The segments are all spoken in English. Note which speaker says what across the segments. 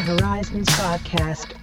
Speaker 1: Horizons Podcast.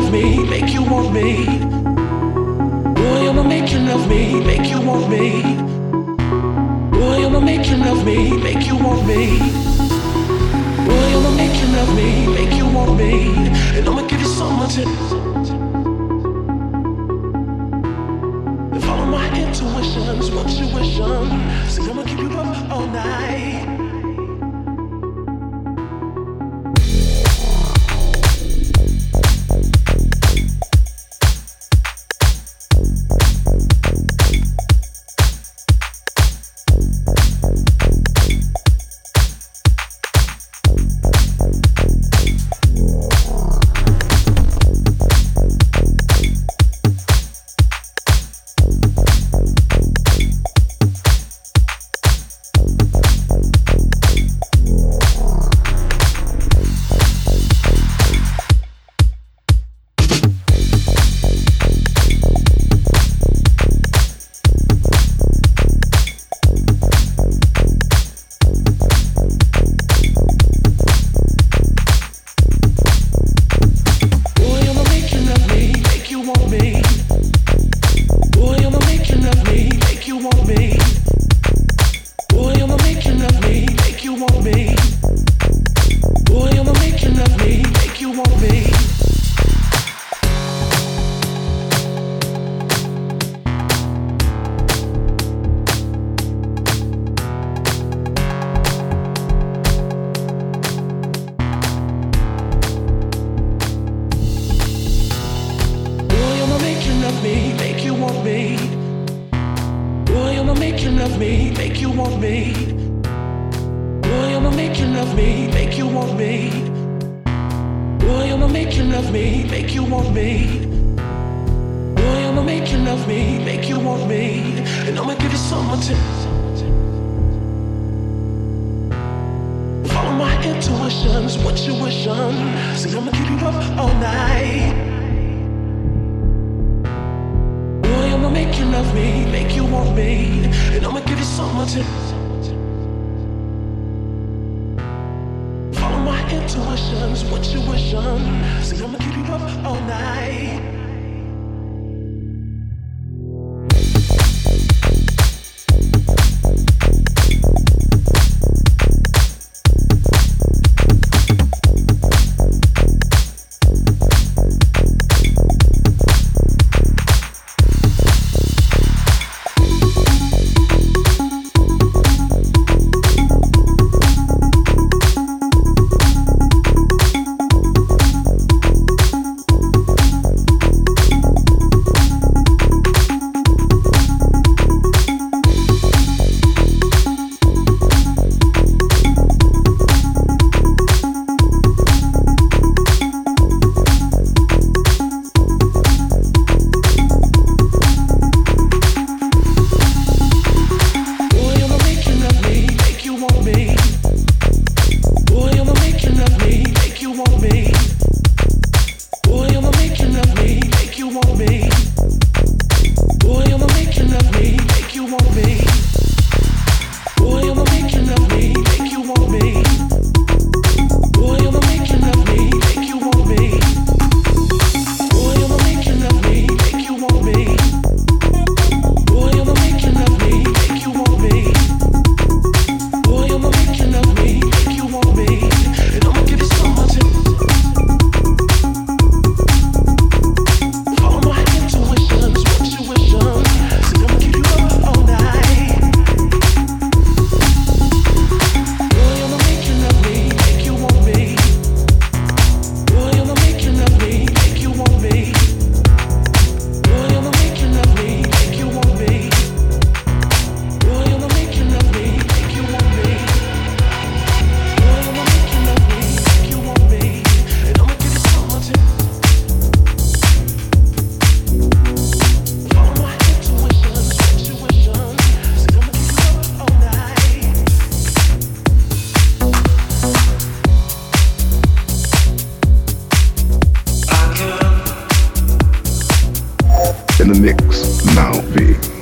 Speaker 2: love me, make you want me. Boy, I'ma make you love me, make you want me. Boy, I'ma make you love me, make you want me. Boy, I'ma make you love me, make you want me. And I'ma give you so much. Follow my intuitions, what you wish on. See, I'ma keep you up all night. And I'ma give you so much. Follow my intuitions, what you wishing. See, I'ma keep you up all night.
Speaker 3: the mix, now be.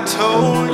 Speaker 2: I told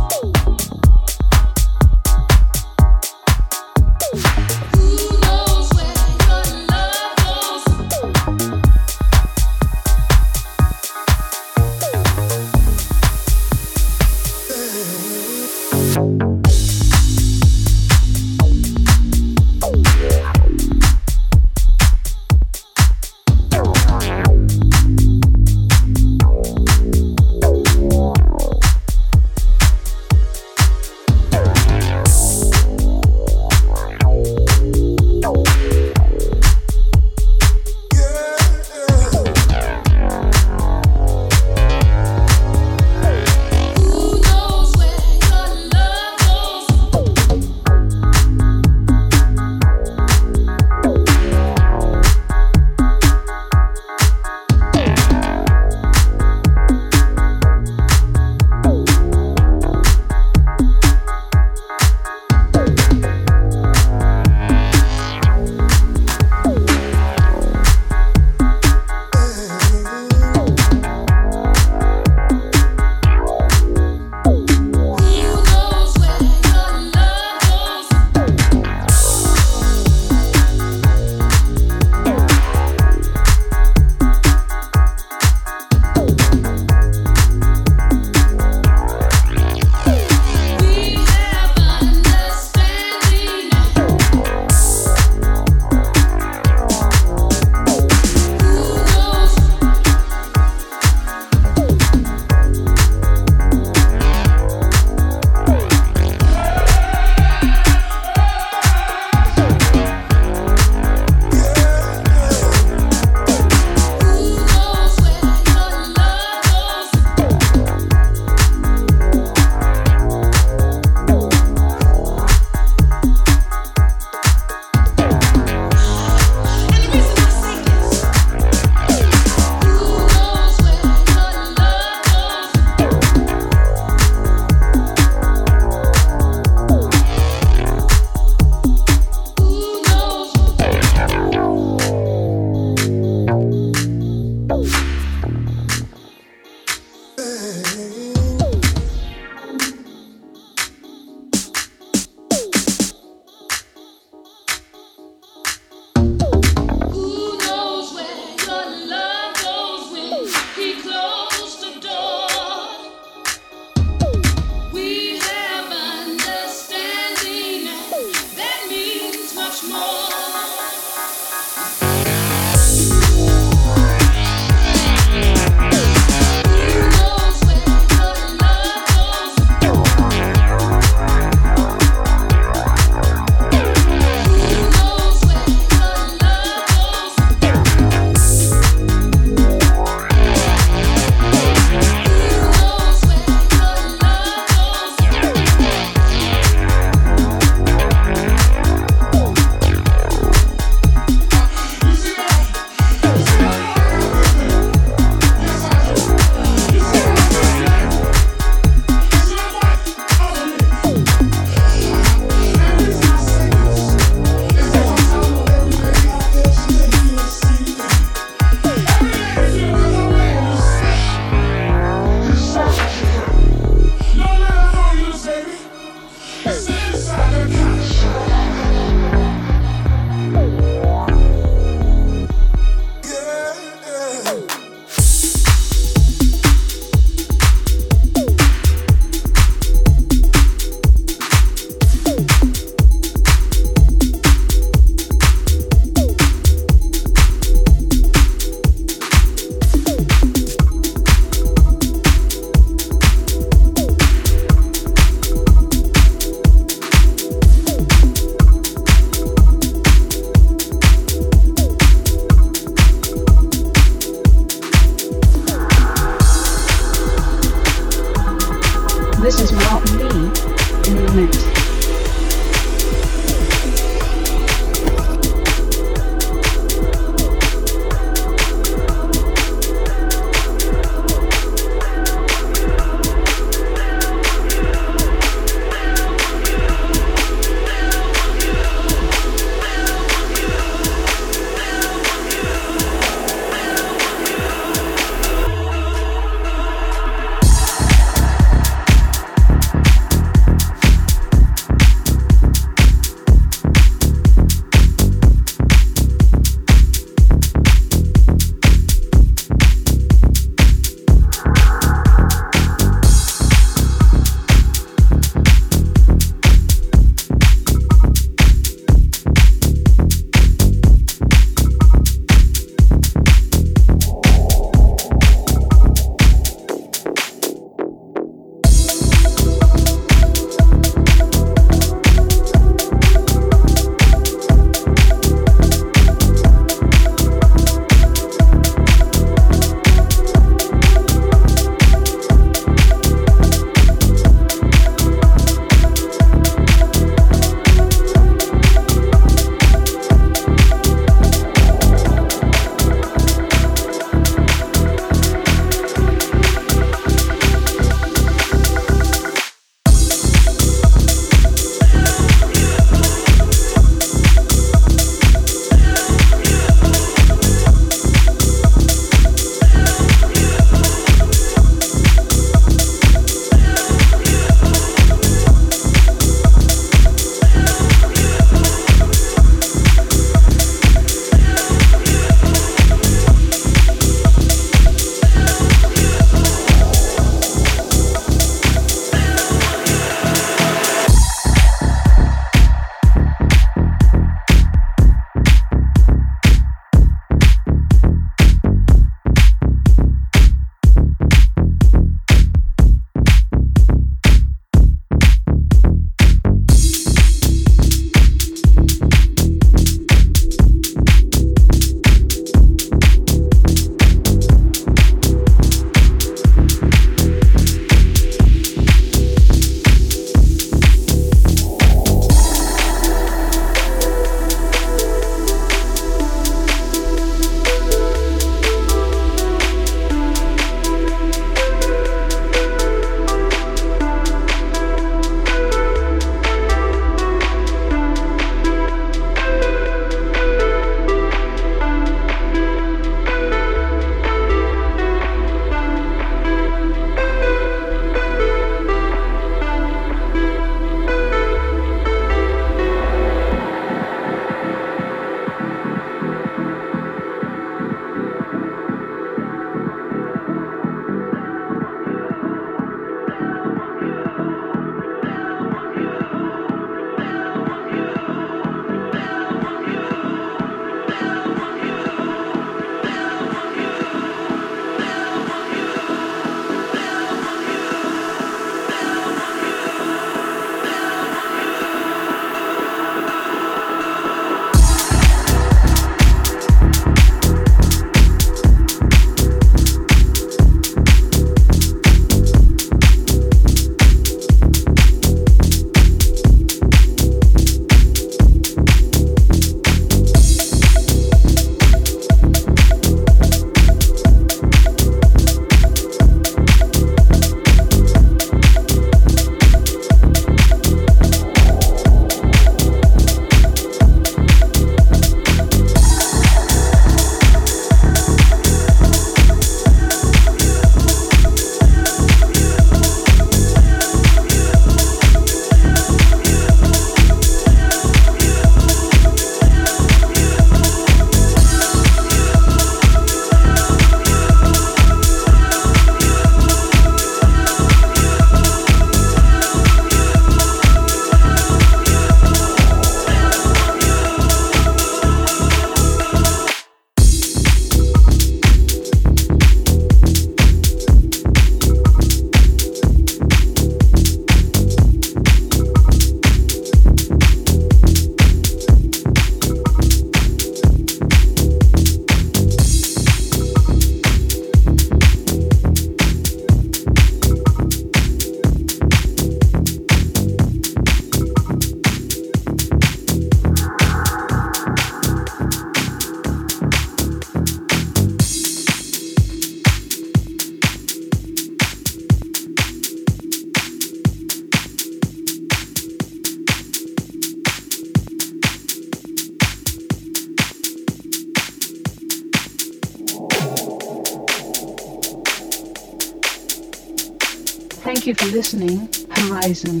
Speaker 1: Thank